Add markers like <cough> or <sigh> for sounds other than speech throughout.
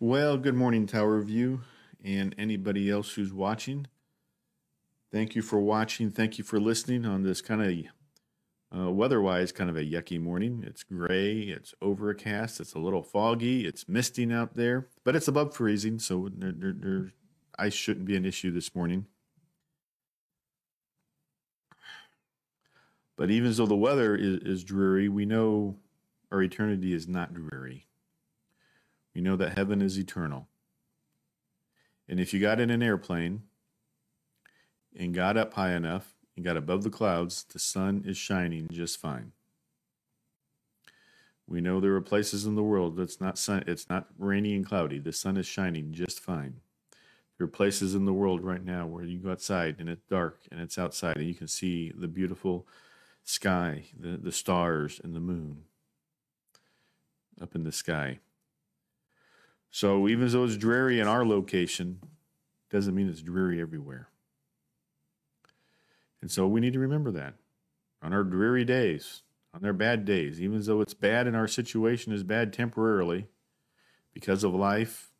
Well, good morning, Tower View, and anybody else who's watching. Thank you for watching. Thank you for listening on this kind of uh, weather-wise kind of a yucky morning. It's gray. It's overcast. It's a little foggy. It's misting out there, but it's above freezing, so there, there, there ice shouldn't be an issue this morning. But even though the weather is, is dreary, we know our eternity is not dreary. We know that heaven is eternal. And if you got in an airplane and got up high enough and got above the clouds, the sun is shining just fine. We know there are places in the world that's not sun it's not rainy and cloudy. The sun is shining just fine. There are places in the world right now where you go outside and it's dark and it's outside and you can see the beautiful sky, the, the stars and the moon up in the sky. So even though it's dreary in our location, doesn't mean it's dreary everywhere. And so we need to remember that on our dreary days, on their bad days, even though it's bad and our situation is bad temporarily because of life,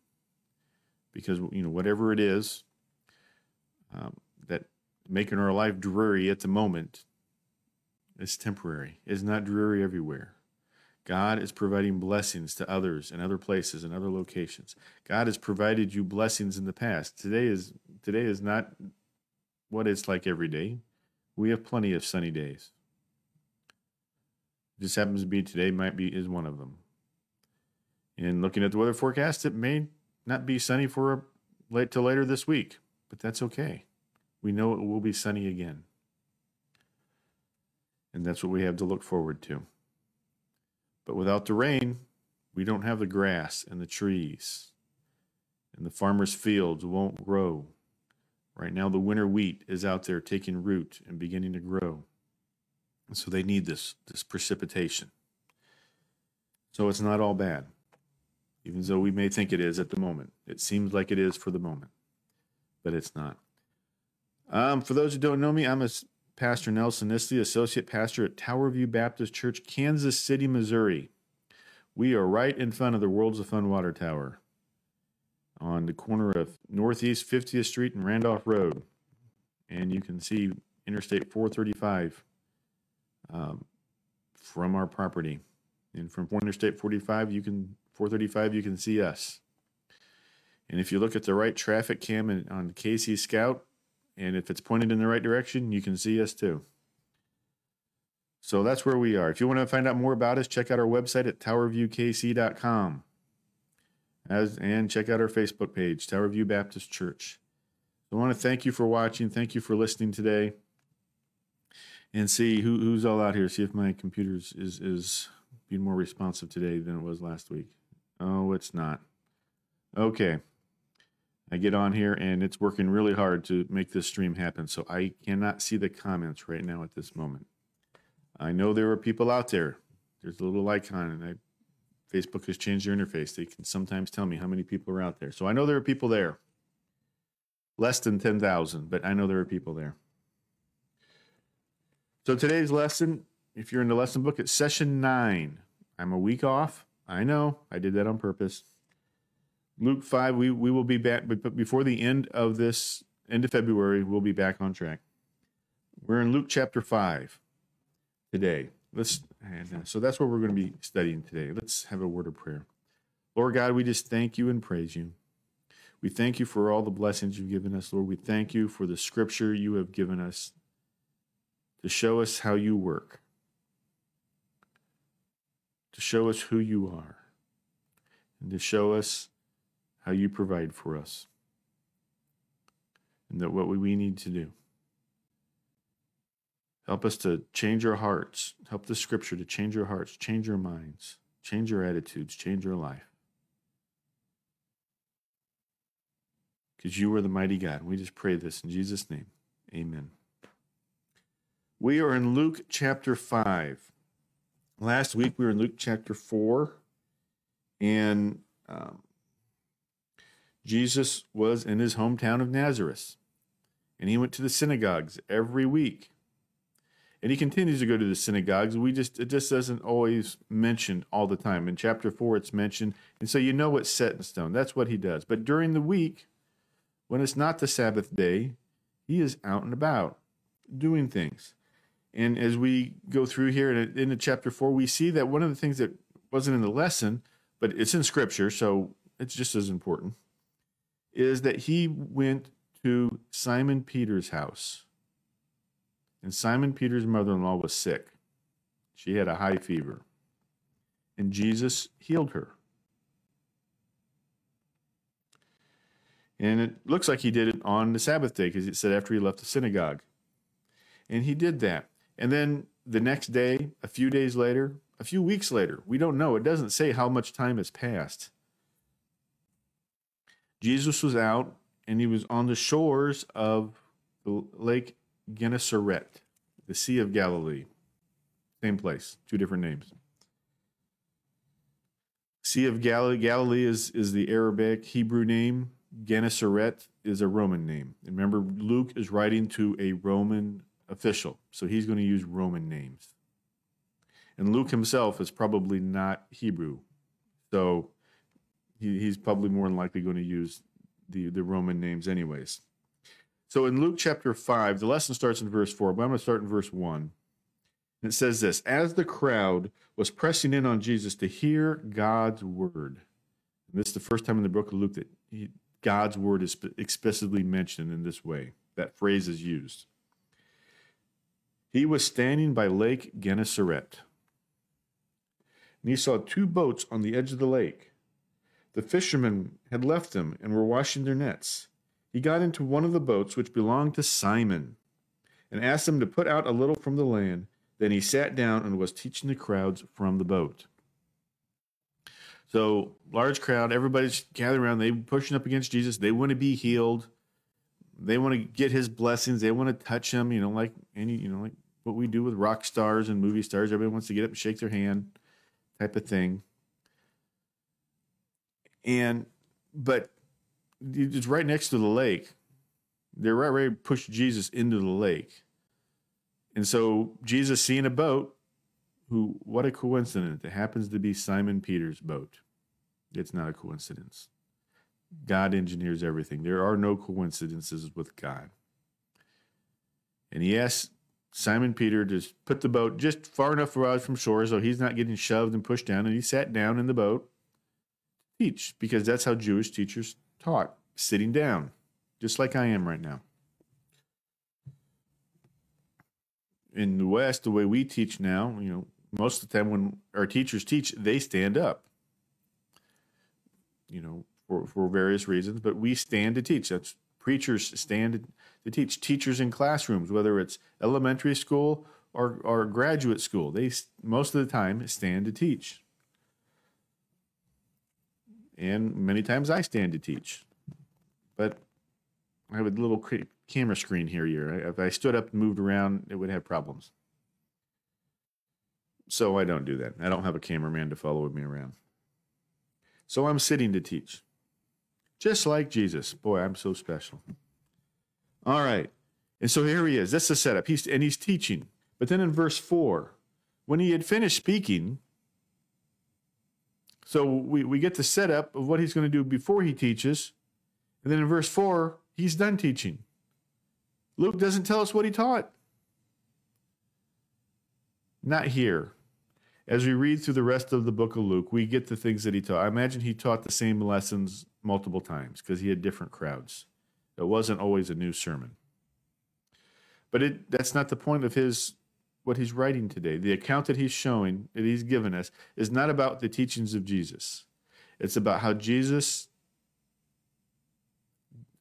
because you know whatever it is um, that making our life dreary at the moment is temporary. It's not dreary everywhere. God is providing blessings to others in other places and other locations. God has provided you blessings in the past. Today is today is not what it's like every day. We have plenty of sunny days. It just happens to be today might be is one of them. And looking at the weather forecast, it may not be sunny for late till later this week, but that's okay. We know it will be sunny again. And that's what we have to look forward to. But without the rain, we don't have the grass and the trees, and the farmer's fields won't grow. Right now, the winter wheat is out there taking root and beginning to grow. And so they need this, this precipitation. So it's not all bad, even though we may think it is at the moment. It seems like it is for the moment, but it's not. Um, for those who don't know me, I'm a Pastor Nelson Nisley, Associate Pastor at Tower View Baptist Church, Kansas City, Missouri. We are right in front of the Worlds of Fun Water Tower on the corner of Northeast 50th Street and Randolph Road. And you can see Interstate 435 um, from our property. And from Interstate 45, you can 435, you can see us. And if you look at the right traffic cam on KC Scout, and if it's pointed in the right direction, you can see us too. So that's where we are. If you want to find out more about us, check out our website at towerviewkc.com. As, and check out our Facebook page, Tower View Baptist Church. I want to thank you for watching. Thank you for listening today. And see who, who's all out here. See if my computer is, is, is being more responsive today than it was last week. Oh, it's not. Okay. I get on here and it's working really hard to make this stream happen. So I cannot see the comments right now at this moment. I know there are people out there. There's a little icon, and I, Facebook has changed their interface. They can sometimes tell me how many people are out there. So I know there are people there. Less than 10,000, but I know there are people there. So today's lesson, if you're in the lesson book, it's session nine. I'm a week off. I know, I did that on purpose. Luke 5, we, we will be back, but before the end of this, end of February, we'll be back on track. We're in Luke chapter 5 today. Let's, and uh, so that's what we're going to be studying today. Let's have a word of prayer. Lord God, we just thank you and praise you. We thank you for all the blessings you've given us, Lord. We thank you for the scripture you have given us to show us how you work, to show us who you are, and to show us how you provide for us, and that what we need to do. Help us to change our hearts. Help the scripture to change our hearts, change our minds, change our attitudes, change our life. Because you are the mighty God. We just pray this in Jesus' name. Amen. We are in Luke chapter 5. Last week we were in Luke chapter 4. And um, Jesus was in his hometown of Nazareth, and he went to the synagogues every week. And he continues to go to the synagogues. We just it just doesn't always mention all the time. In chapter four, it's mentioned, and so you know it's set in stone. That's what he does. But during the week, when it's not the Sabbath day, he is out and about doing things. And as we go through here in, in chapter four, we see that one of the things that wasn't in the lesson, but it's in scripture, so it's just as important, is that he went to Simon Peter's house. And Simon Peter's mother in law was sick. She had a high fever. And Jesus healed her. And it looks like he did it on the Sabbath day because it said after he left the synagogue. And he did that. And then the next day, a few days later, a few weeks later, we don't know. It doesn't say how much time has passed. Jesus was out and he was on the shores of Lake Gennesaret, the Sea of Galilee. Same place, two different names. Sea of Galilee, Galilee is, is the Arabic Hebrew name. Gennesaret is a Roman name. Remember, Luke is writing to a Roman official, so he's going to use Roman names. And Luke himself is probably not Hebrew, so he, he's probably more than likely going to use the, the Roman names, anyways. So in Luke chapter 5, the lesson starts in verse 4, but I'm going to start in verse 1. And it says this As the crowd was pressing in on Jesus to hear God's word, and this is the first time in the book of Luke that he, God's word is explicitly mentioned in this way. That phrase is used. He was standing by Lake Gennesaret, and he saw two boats on the edge of the lake. The fishermen had left them and were washing their nets. He got into one of the boats which belonged to Simon and asked him to put out a little from the land. Then he sat down and was teaching the crowds from the boat. So, large crowd, everybody's gathered around. They pushing up against Jesus. They want to be healed. They want to get his blessings. They want to touch him, you know, like any, you know, like what we do with rock stars and movie stars. Everybody wants to get up and shake their hand, type of thing. And but it's right next to the lake. They're right ready to push Jesus into the lake. And so Jesus seeing a boat, who what a coincidence. It happens to be Simon Peter's boat. It's not a coincidence. God engineers everything. There are no coincidences with God. And he asks Simon Peter to put the boat just far enough away from shore so he's not getting shoved and pushed down. And he sat down in the boat teach because that's how Jewish teachers taught, sitting down, just like I am right now. In the West, the way we teach now, you know, most of the time when our teachers teach, they stand up. You know, for, for various reasons, but we stand to teach. That's preachers stand to teach. Teachers in classrooms, whether it's elementary school or, or graduate school, they most of the time stand to teach and many times I stand to teach. But I have a little camera screen here. Here, if I stood up and moved around, it would have problems. So I don't do that. I don't have a cameraman to follow me around. So I'm sitting to teach, just like Jesus. Boy, I'm so special. All right, and so here he is. That's the setup. He's and he's teaching. But then in verse four, when he had finished speaking, so we, we get the setup of what he's going to do before he teaches. And then in verse 4, he's done teaching. Luke doesn't tell us what he taught. Not here. As we read through the rest of the book of Luke, we get the things that he taught. I imagine he taught the same lessons multiple times because he had different crowds. It wasn't always a new sermon. But it, that's not the point of his what he's writing today. The account that he's showing, that he's given us, is not about the teachings of Jesus. It's about how Jesus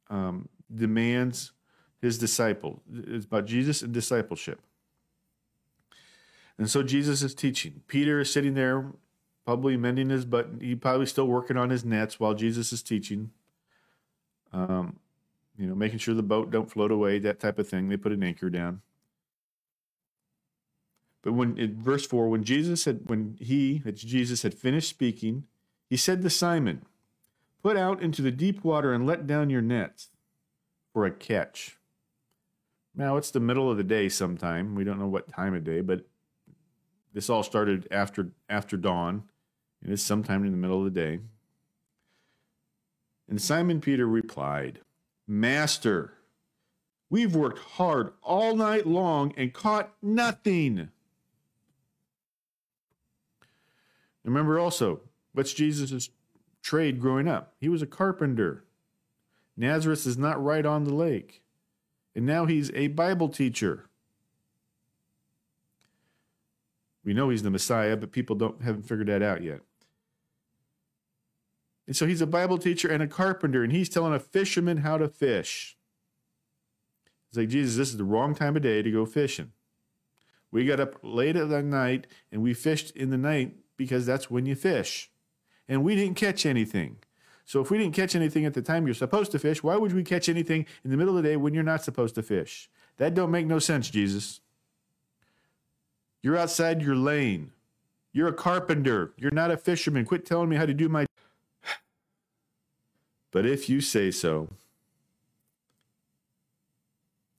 um, demands his disciple. It's about Jesus and discipleship. And so Jesus is teaching. Peter is sitting there, probably mending his button. He probably still working on his nets while Jesus is teaching. Um, you know, making sure the boat don't float away, that type of thing. They put an anchor down. But when in verse 4, when Jesus had when he, that's Jesus, had finished speaking, he said to Simon, Put out into the deep water and let down your nets for a catch. Now it's the middle of the day sometime. We don't know what time of day, but this all started after after dawn. It is sometime in the middle of the day. And Simon Peter replied, Master, we've worked hard all night long and caught nothing. Remember also, what's Jesus' trade growing up? He was a carpenter. Nazareth is not right on the lake. And now he's a Bible teacher. We know he's the Messiah, but people don't haven't figured that out yet. And so he's a Bible teacher and a carpenter, and he's telling a fisherman how to fish. It's like, Jesus, this is the wrong time of day to go fishing. We got up late at the night and we fished in the night because that's when you fish. And we didn't catch anything. So if we didn't catch anything at the time you're supposed to fish, why would we catch anything in the middle of the day when you're not supposed to fish? That don't make no sense, Jesus. You're outside your lane. You're a carpenter. You're not a fisherman. Quit telling me how to do my <sighs> But if you say so,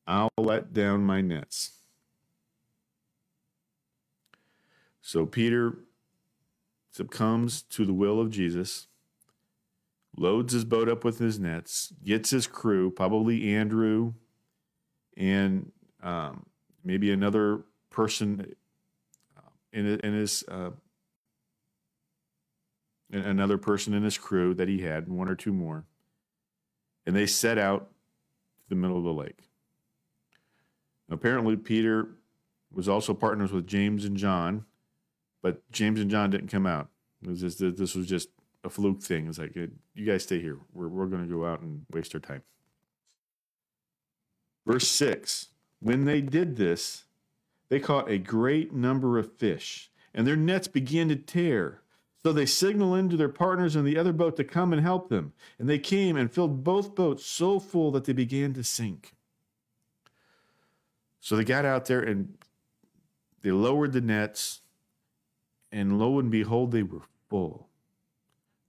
I'll let down my nets. So Peter succumbs to the will of Jesus, loads his boat up with his nets, gets his crew, probably Andrew and um, maybe another person uh, in, in his, uh, another person in his crew that he had, one or two more. And they set out to the middle of the lake. Apparently, Peter was also partners with James and John but James and John didn't come out. It was just, this was just a fluke thing. It's like, you guys stay here. We're, we're going to go out and waste our time. Verse 6 When they did this, they caught a great number of fish, and their nets began to tear. So they signaled in to their partners in the other boat to come and help them. And they came and filled both boats so full that they began to sink. So they got out there and they lowered the nets and lo and behold, they were full.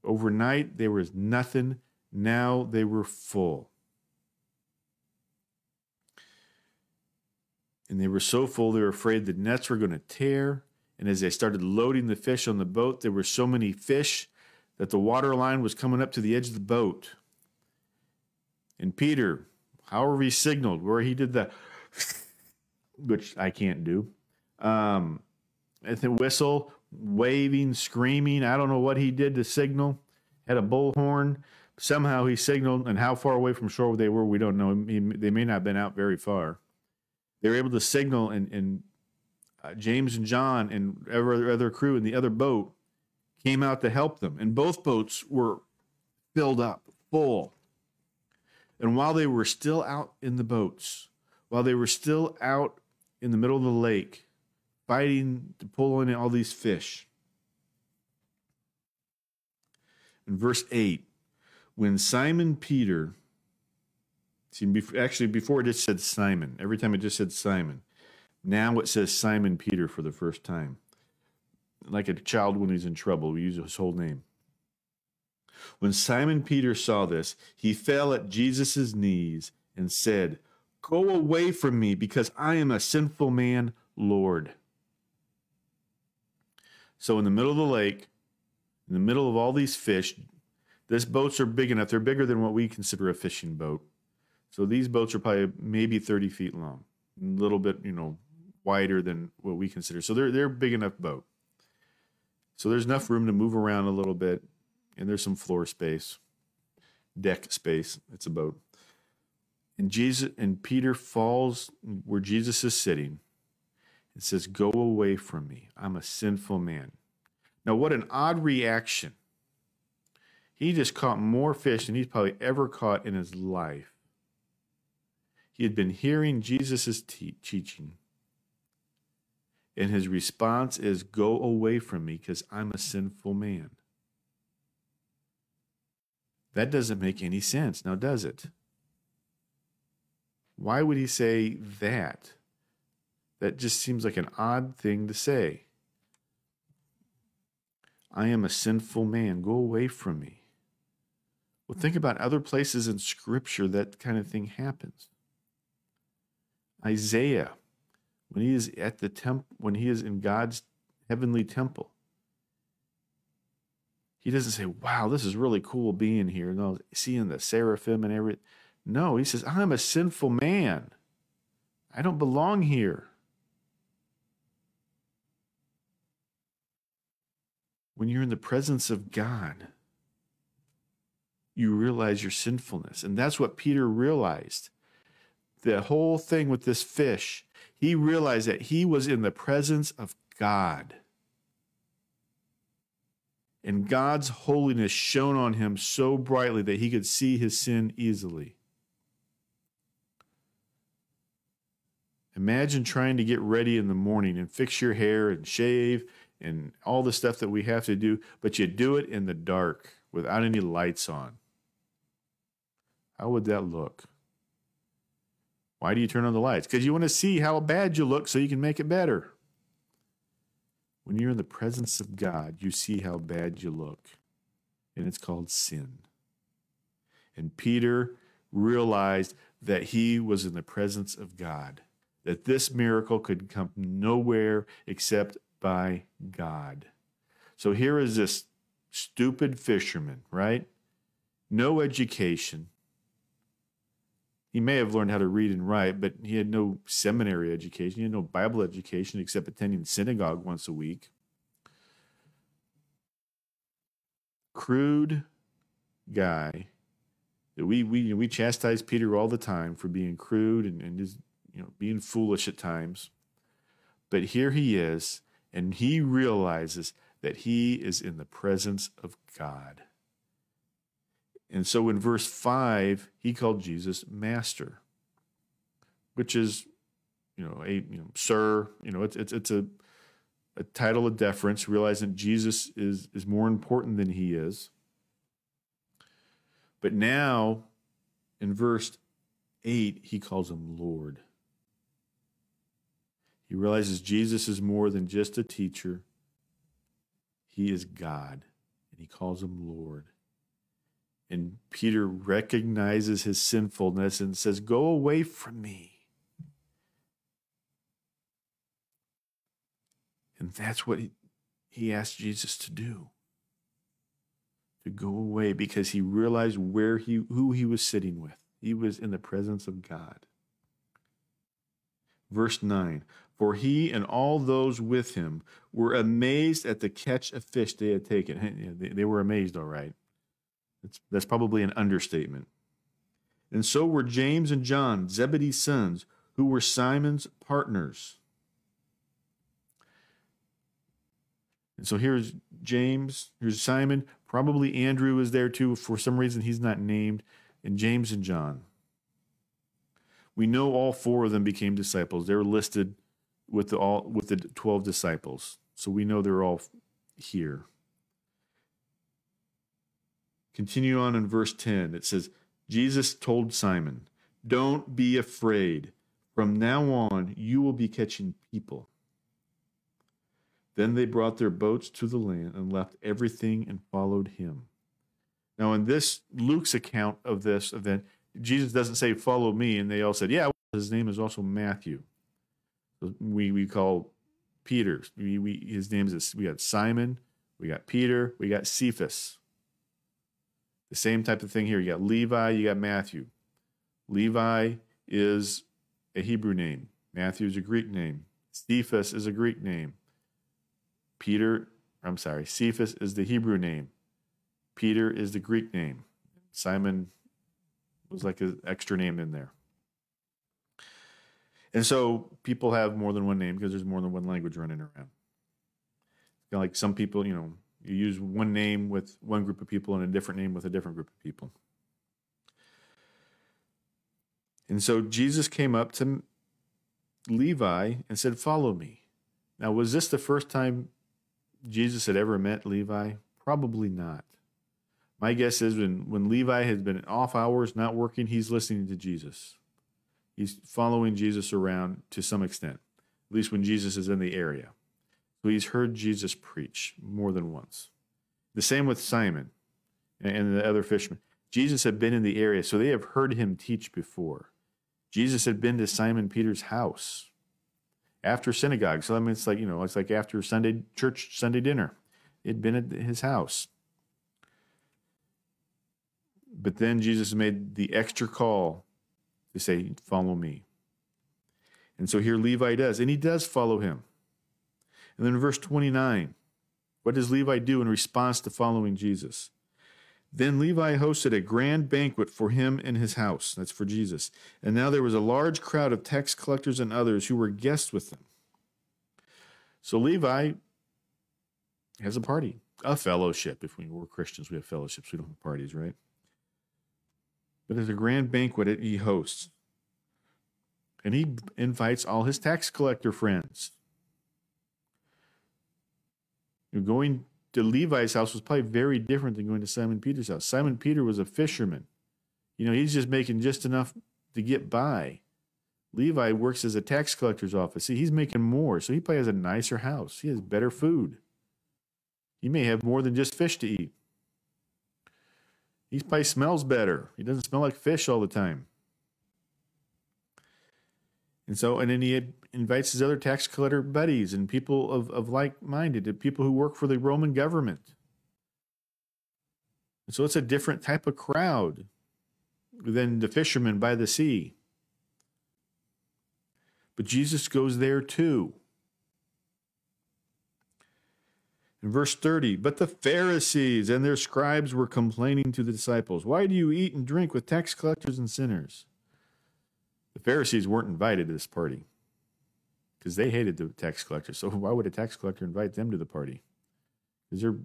Overnight, there was nothing. Now they were full. And they were so full, they were afraid the nets were going to tear. And as they started loading the fish on the boat, there were so many fish that the water line was coming up to the edge of the boat. And Peter, however he signaled, where he did the, <laughs> which I can't do, um, and the whistle, waving, screaming. I don't know what he did to signal. Had a bullhorn. Somehow he signaled, and how far away from shore they were, we don't know. They may not have been out very far. They were able to signal, and, and uh, James and John and every other crew in the other boat came out to help them. And both boats were filled up, full. And while they were still out in the boats, while they were still out in the middle of the lake, fighting to pull in all these fish. In verse 8, when Simon Peter, see, actually, before it just said Simon, every time it just said Simon. Now it says Simon Peter for the first time. Like a child when he's in trouble, we use his whole name. When Simon Peter saw this, he fell at Jesus' knees and said, Go away from me, because I am a sinful man, Lord. So in the middle of the lake, in the middle of all these fish, these boats are big enough. They're bigger than what we consider a fishing boat. So these boats are probably maybe 30 feet long, a little bit, you know, wider than what we consider. So they're they're big enough boat. So there's enough room to move around a little bit, and there's some floor space, deck space. It's a boat. And Jesus and Peter falls where Jesus is sitting, it says, Go away from me. I'm a sinful man. Now, what an odd reaction. He just caught more fish than he's probably ever caught in his life. He had been hearing Jesus' te- teaching. And his response is, Go away from me because I'm a sinful man. That doesn't make any sense, now does it? Why would he say that? That just seems like an odd thing to say. I am a sinful man. Go away from me. Well, think about other places in Scripture that kind of thing happens. Isaiah, when he is at the temp, when he is in God's heavenly temple, he doesn't say, "Wow, this is really cool being here." No, seeing the seraphim and everything. No, he says, "I'm a sinful man. I don't belong here." When you're in the presence of God, you realize your sinfulness. And that's what Peter realized. The whole thing with this fish, he realized that he was in the presence of God. And God's holiness shone on him so brightly that he could see his sin easily. Imagine trying to get ready in the morning and fix your hair and shave and all the stuff that we have to do, but you do it in the dark without any lights on. How would that look? Why do you turn on the lights? Because you want to see how bad you look so you can make it better. When you're in the presence of God, you see how bad you look. And it's called sin. And Peter realized that he was in the presence of God, that this miracle could come nowhere except by God. So here is this stupid fisherman, right? No education, he may have learned how to read and write, but he had no seminary education. He had no Bible education except attending synagogue once a week. Crude guy we we we chastise Peter all the time for being crude and, and just you know being foolish at times. But here he is, and he realizes that he is in the presence of God. And so in verse 5, he called Jesus master, which is, you know, a you know, sir, you know, it's it's it's a a title of deference, realizing Jesus is is more important than he is. But now in verse 8, he calls him Lord. He realizes Jesus is more than just a teacher. He is God, and he calls him Lord. And Peter recognizes his sinfulness and says, Go away from me. And that's what he, he asked Jesus to do to go away because he realized where he who he was sitting with. He was in the presence of God. Verse 9 For he and all those with him were amazed at the catch of fish they had taken. They were amazed, all right. That's, that's probably an understatement. And so were James and John, Zebedee's sons, who were Simon's partners. And so here's James, here's Simon. Probably Andrew is there too. For some reason, he's not named. And James and John. We know all four of them became disciples. They're listed with the all with the twelve disciples. So we know they're all here. Continue on in verse 10. It says, Jesus told Simon, Don't be afraid. From now on, you will be catching people. Then they brought their boats to the land and left everything and followed him. Now, in this Luke's account of this event, Jesus doesn't say, Follow me. And they all said, Yeah, his name is also Matthew. We, we call Peter. We, we, his name is, we got Simon, we got Peter, we got Cephas. The same type of thing here. You got Levi, you got Matthew. Levi is a Hebrew name. Matthew is a Greek name. Cephas is a Greek name. Peter, I'm sorry, Cephas is the Hebrew name. Peter is the Greek name. Simon was like an extra name in there. And so people have more than one name because there's more than one language running around. Like some people, you know, you use one name with one group of people and a different name with a different group of people. And so Jesus came up to Levi and said, Follow me. Now, was this the first time Jesus had ever met Levi? Probably not. My guess is when, when Levi has been off hours, not working, he's listening to Jesus. He's following Jesus around to some extent, at least when Jesus is in the area. So he's heard Jesus preach more than once. The same with Simon and the other fishermen. Jesus had been in the area, so they have heard him teach before. Jesus had been to Simon Peter's house after synagogue. So I mean, it's like you know, it's like after Sunday church Sunday dinner. He'd been at his house. But then Jesus made the extra call to say, Follow me. And so here Levi does, and he does follow him. And then in verse 29, what does Levi do in response to following Jesus? Then Levi hosted a grand banquet for him in his house. That's for Jesus. And now there was a large crowd of tax collectors and others who were guests with them. So Levi has a party, a fellowship. If we were Christians, we have fellowships. We don't have parties, right? But there's a grand banquet that he hosts. And he invites all his tax collector friends. You're going to Levi's house was probably very different than going to Simon Peter's house. Simon Peter was a fisherman. You know, he's just making just enough to get by. Levi works as a tax collector's office. See, he's making more, so he probably has a nicer house. He has better food. He may have more than just fish to eat. He probably smells better. He doesn't smell like fish all the time. And so, and then he invites his other tax collector buddies and people of, of like minded, people who work for the Roman government. And so it's a different type of crowd than the fishermen by the sea. But Jesus goes there too. Verse 30, but the Pharisees and their scribes were complaining to the disciples, Why do you eat and drink with tax collectors and sinners? The Pharisees weren't invited to this party because they hated the tax collectors. So why would a tax collector invite them to the party? Because they're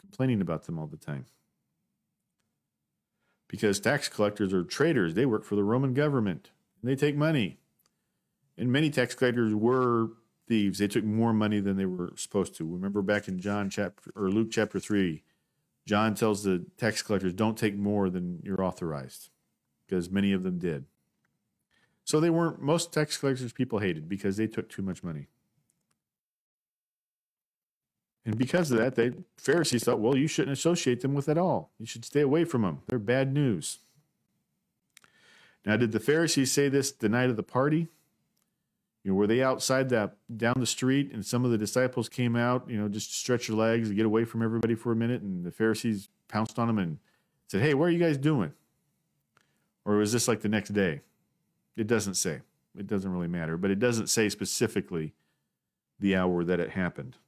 complaining about them all the time. Because tax collectors are traitors. They work for the Roman government and they take money. And many tax collectors were thieves. They took more money than they were supposed to. Remember back in John chapter or Luke chapter 3, John tells the tax collectors, don't take more than you're authorized, because many of them did. So they weren't, most tax collectors people hated because they took too much money. And because of that, the Pharisees thought, well, you shouldn't associate them with at all. You should stay away from them. They're bad news. Now, did the Pharisees say this the night of the party? You know, were they outside that down the street and some of the disciples came out, you know, just to stretch their legs and get away from everybody for a minute and the Pharisees pounced on them and said, Hey, what are you guys doing? Or was this like the next day? It doesn't say. It doesn't really matter, but it doesn't say specifically the hour that it happened.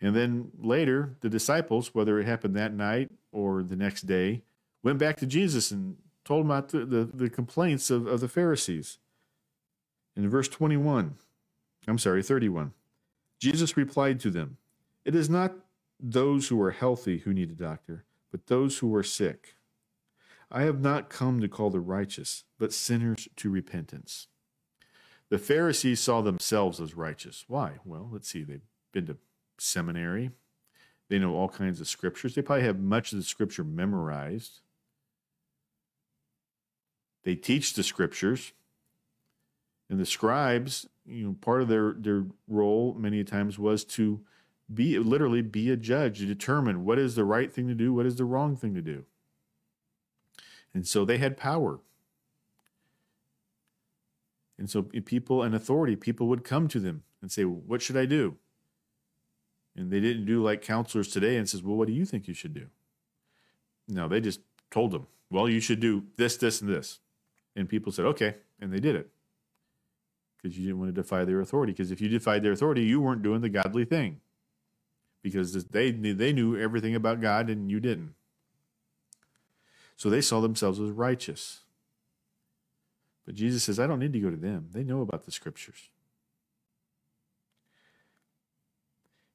And then later, the disciples, whether it happened that night or the next day, went back to Jesus and told him about the, the, the complaints of, of the Pharisees. In verse 21, I'm sorry, 31, Jesus replied to them, It is not those who are healthy who need a doctor, but those who are sick. I have not come to call the righteous, but sinners to repentance. The Pharisees saw themselves as righteous. Why? Well, let's see. They've been to seminary. They know all kinds of scriptures. They probably have much of the scripture memorized. They teach the scriptures. And the scribes, you know, part of their, their role many times was to be literally be a judge to determine what is the right thing to do, what is the wrong thing to do. And so they had power. And so people and authority, people would come to them and say, What should I do? And they didn't do like counselors today and says, Well, what do you think you should do? No, they just told them, Well, you should do this, this, and this. And people said, Okay. And they did it. Because you didn't want to defy their authority. Because if you defied their authority, you weren't doing the godly thing. Because they, they knew everything about God and you didn't. So they saw themselves as righteous. But Jesus says, I don't need to go to them. They know about the scriptures.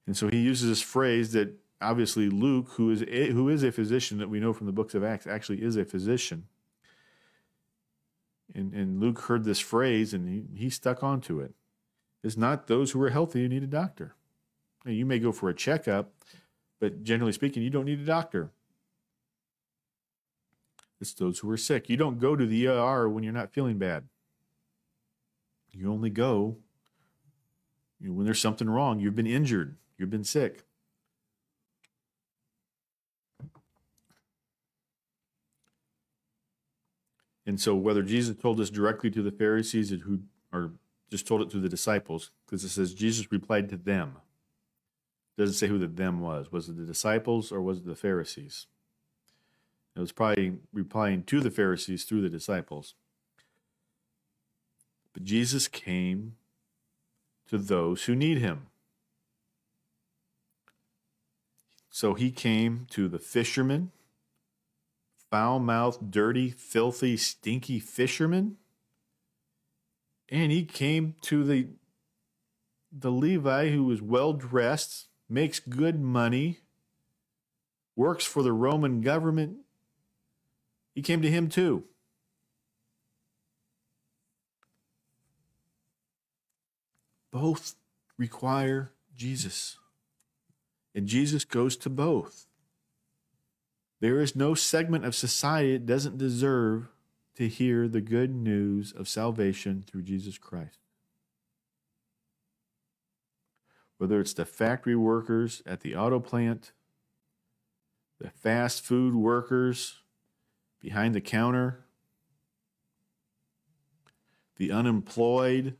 And so he uses this phrase that obviously Luke, who is a, who is a physician that we know from the books of Acts, actually is a physician. And, and Luke heard this phrase and he, he stuck onto it. It's not those who are healthy who need a doctor. Now, you may go for a checkup, but generally speaking, you don't need a doctor. It's those who are sick. You don't go to the ER when you're not feeling bad. You only go when there's something wrong. You've been injured. You've been sick. And so, whether Jesus told this directly to the Pharisees or, who, or just told it to the disciples, because it says Jesus replied to them. It doesn't say who the them was. Was it the disciples or was it the Pharisees? It was probably replying to the Pharisees through the disciples. But Jesus came to those who need him. So he came to the fishermen, foul mouthed, dirty, filthy, stinky fisherman. And he came to the, the Levi who was well dressed, makes good money, works for the Roman government. He came to him too. Both require Jesus. And Jesus goes to both. There is no segment of society that doesn't deserve to hear the good news of salvation through Jesus Christ. Whether it's the factory workers at the auto plant, the fast food workers behind the counter, the unemployed,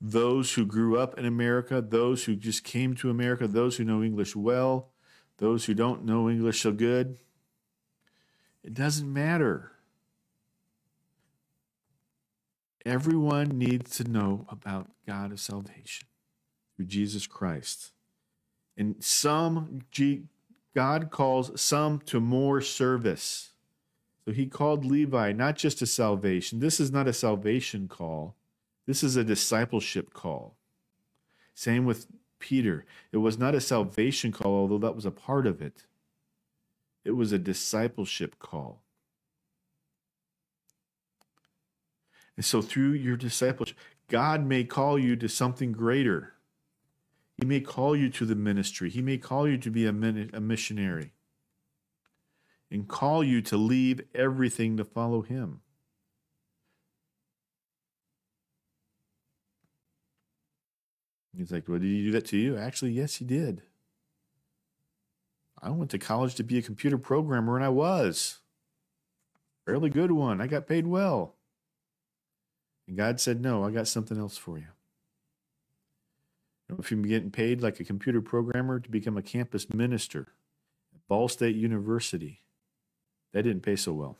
those who grew up in America, those who just came to America, those who know English well, those who don't know English so good. It doesn't matter. Everyone needs to know about God of salvation through Jesus Christ. And some, God calls some to more service. So he called Levi not just to salvation. This is not a salvation call. This is a discipleship call. Same with Peter. It was not a salvation call, although that was a part of it. It was a discipleship call. And so, through your discipleship, God may call you to something greater. He may call you to the ministry. He may call you to be a, a missionary and call you to leave everything to follow Him. He's like, Well, did he do that to you? Actually, yes, he did. I went to college to be a computer programmer, and I was. Fairly good one. I got paid well. And God said, No, I got something else for you. if you're getting paid like a computer programmer to become a campus minister at Ball State University, that didn't pay so well.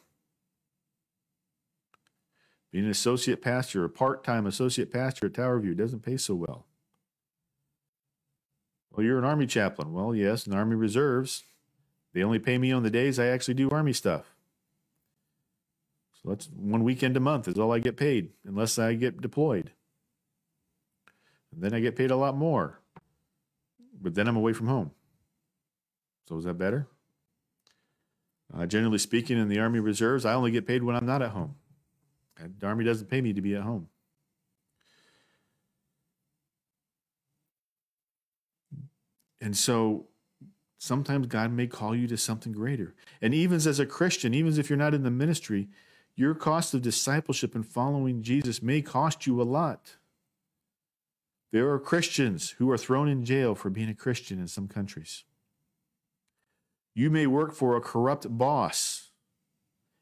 Being an associate pastor, a part time associate pastor at Tower View, doesn't pay so well. Well, you're an Army chaplain. Well, yes, in Army Reserves. They only pay me on the days I actually do Army stuff. So that's one weekend a month is all I get paid, unless I get deployed. And then I get paid a lot more. But then I'm away from home. So is that better? Uh, generally speaking, in the Army Reserves, I only get paid when I'm not at home. The Army doesn't pay me to be at home. And so sometimes God may call you to something greater. And even as a Christian, even if you're not in the ministry, your cost of discipleship and following Jesus may cost you a lot. There are Christians who are thrown in jail for being a Christian in some countries. You may work for a corrupt boss.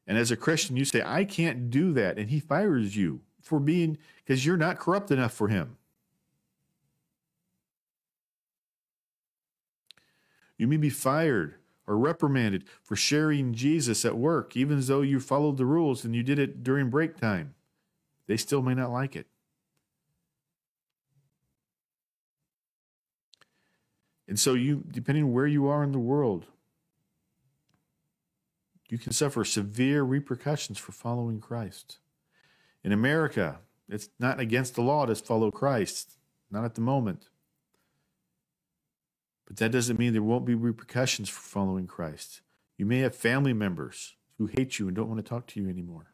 And as a Christian, you say, I can't do that. And he fires you for being, because you're not corrupt enough for him. You may be fired or reprimanded for sharing Jesus at work, even though you followed the rules and you did it during break time. They still may not like it. And so you depending where you are in the world, you can suffer severe repercussions for following Christ. In America, it's not against the law to follow Christ, not at the moment. But that doesn't mean there won't be repercussions for following Christ. You may have family members who hate you and don't want to talk to you anymore.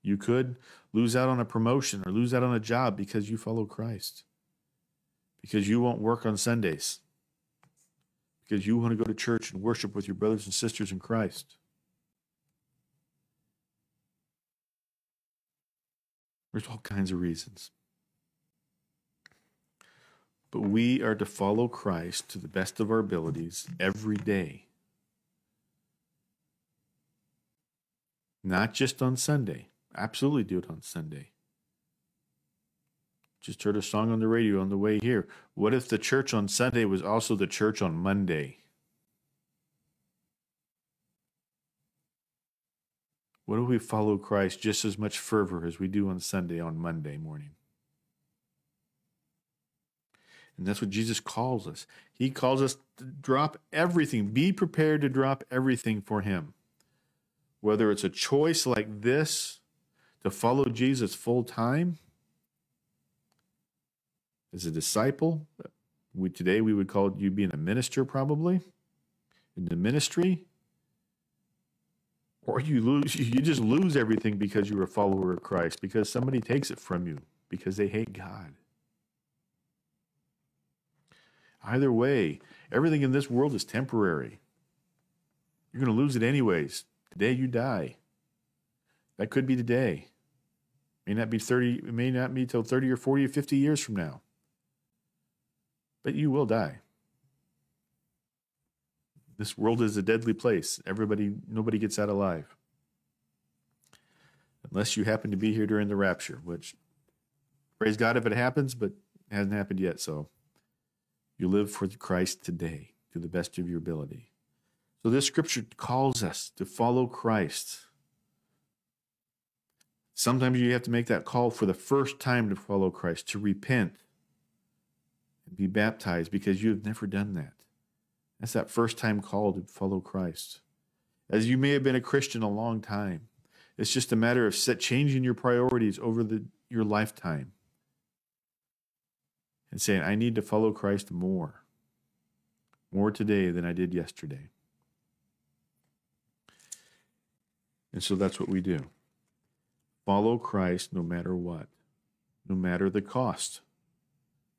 You could lose out on a promotion or lose out on a job because you follow Christ. Because you won't work on Sundays. Because you want to go to church and worship with your brothers and sisters in Christ. There's all kinds of reasons. But we are to follow Christ to the best of our abilities every day, not just on Sunday. Absolutely do it on Sunday. Just heard a song on the radio on the way here. What if the church on Sunday was also the church on Monday? What if we follow Christ just as much fervor as we do on Sunday on Monday morning? And that's what Jesus calls us. He calls us to drop everything, be prepared to drop everything for Him. Whether it's a choice like this to follow Jesus full time as a disciple, we, today we would call you being a minister probably in the ministry or you lose you just lose everything because you're a follower of Christ because somebody takes it from you because they hate God. Either way, everything in this world is temporary. You're going to lose it anyways. Today you die. That could be today. May not be 30 it may not be till 30 or 40 or 50 years from now. But you will die. This world is a deadly place. Everybody, nobody gets out alive. Unless you happen to be here during the rapture, which, praise God if it happens, but it hasn't happened yet. So you live for Christ today to the best of your ability. So this scripture calls us to follow Christ. Sometimes you have to make that call for the first time to follow Christ, to repent and be baptized because you have never done that. That's that first time call to follow Christ. As you may have been a Christian a long time, it's just a matter of set, changing your priorities over the, your lifetime and saying, I need to follow Christ more, more today than I did yesterday. And so that's what we do. Follow Christ no matter what, no matter the cost,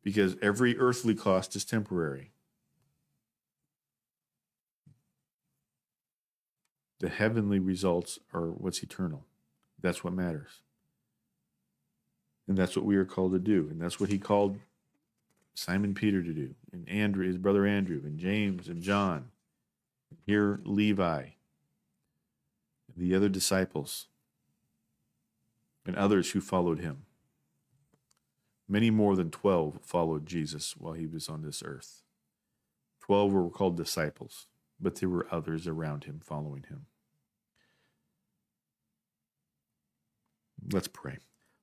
because every earthly cost is temporary. The heavenly results are what's eternal. That's what matters. And that's what we are called to do. And that's what he called Simon Peter to do, and Andrew, his brother Andrew, and James and John. Here, Levi, and the other disciples, and others who followed him. Many more than 12 followed Jesus while he was on this earth. 12 were called disciples but there were others around him following him. Let's pray.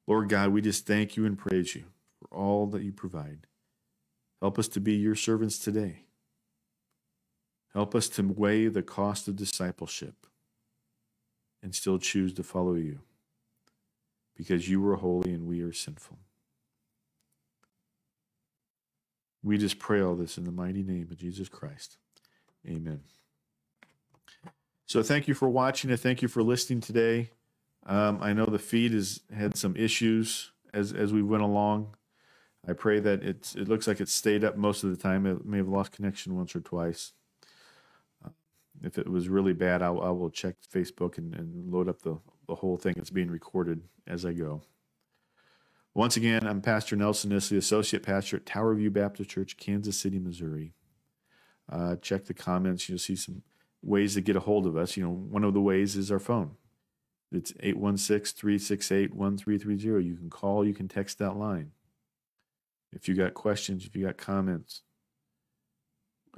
Lord God, we just thank you and praise you for all that you provide. Help us to be your servants today. Help us to weigh the cost of discipleship and still choose to follow you because you are holy and we are sinful. We just pray all this in the mighty name of Jesus Christ. Amen. So thank you for watching and thank you for listening today. Um, I know the feed has had some issues as as we went along. I pray that it's it looks like it's stayed up most of the time. It may have lost connection once or twice. Uh, if it was really bad, I, I will check Facebook and, and load up the, the whole thing that's being recorded as I go. Once again, I'm Pastor Nelson Nisley, Associate Pastor at Tower View Baptist Church, Kansas City, Missouri. Uh, check the comments. You'll see some ways to get a hold of us. You know, one of the ways is our phone. It's 816 368 1330. You can call, you can text that line. If you got questions, if you got comments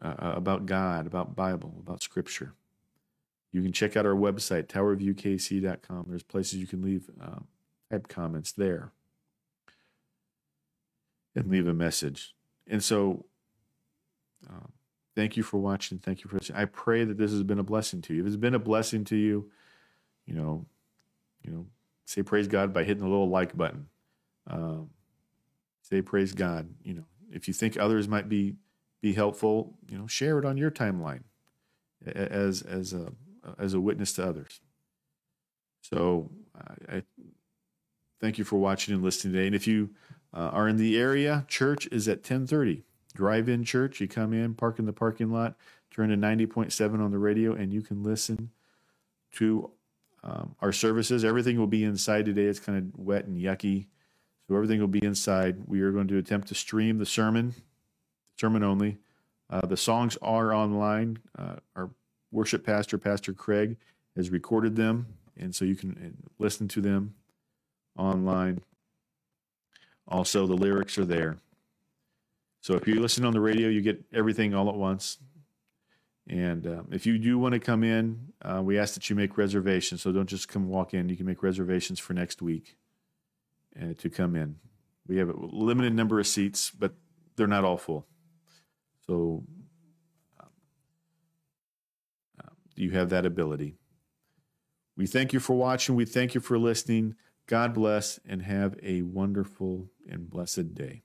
uh, uh, about God, about Bible, about Scripture, you can check out our website, towerviewkc.com. There's places you can leave uh, type comments there and leave a message. And so, um, Thank you for watching. Thank you for listening. I pray that this has been a blessing to you. If it's been a blessing to you, you know, you know, say praise God by hitting the little like button. Um, say praise God. You know, if you think others might be be helpful, you know, share it on your timeline as as a as a witness to others. So I, I thank you for watching and listening today. And if you uh, are in the area, church is at ten thirty drive-in church. You come in, park in the parking lot, turn to 90.7 on the radio, and you can listen to um, our services. Everything will be inside today. It's kind of wet and yucky, so everything will be inside. We are going to attempt to stream the sermon, sermon only. Uh, the songs are online. Uh, our worship pastor, Pastor Craig, has recorded them and so you can uh, listen to them online. Also, the lyrics are there. So if you listen on the radio, you get everything all at once. And um, if you do want to come in, uh, we ask that you make reservations. So don't just come walk in. You can make reservations for next week uh, to come in. We have a limited number of seats, but they're not all full. So um, uh, you have that ability. We thank you for watching. We thank you for listening. God bless and have a wonderful and blessed day.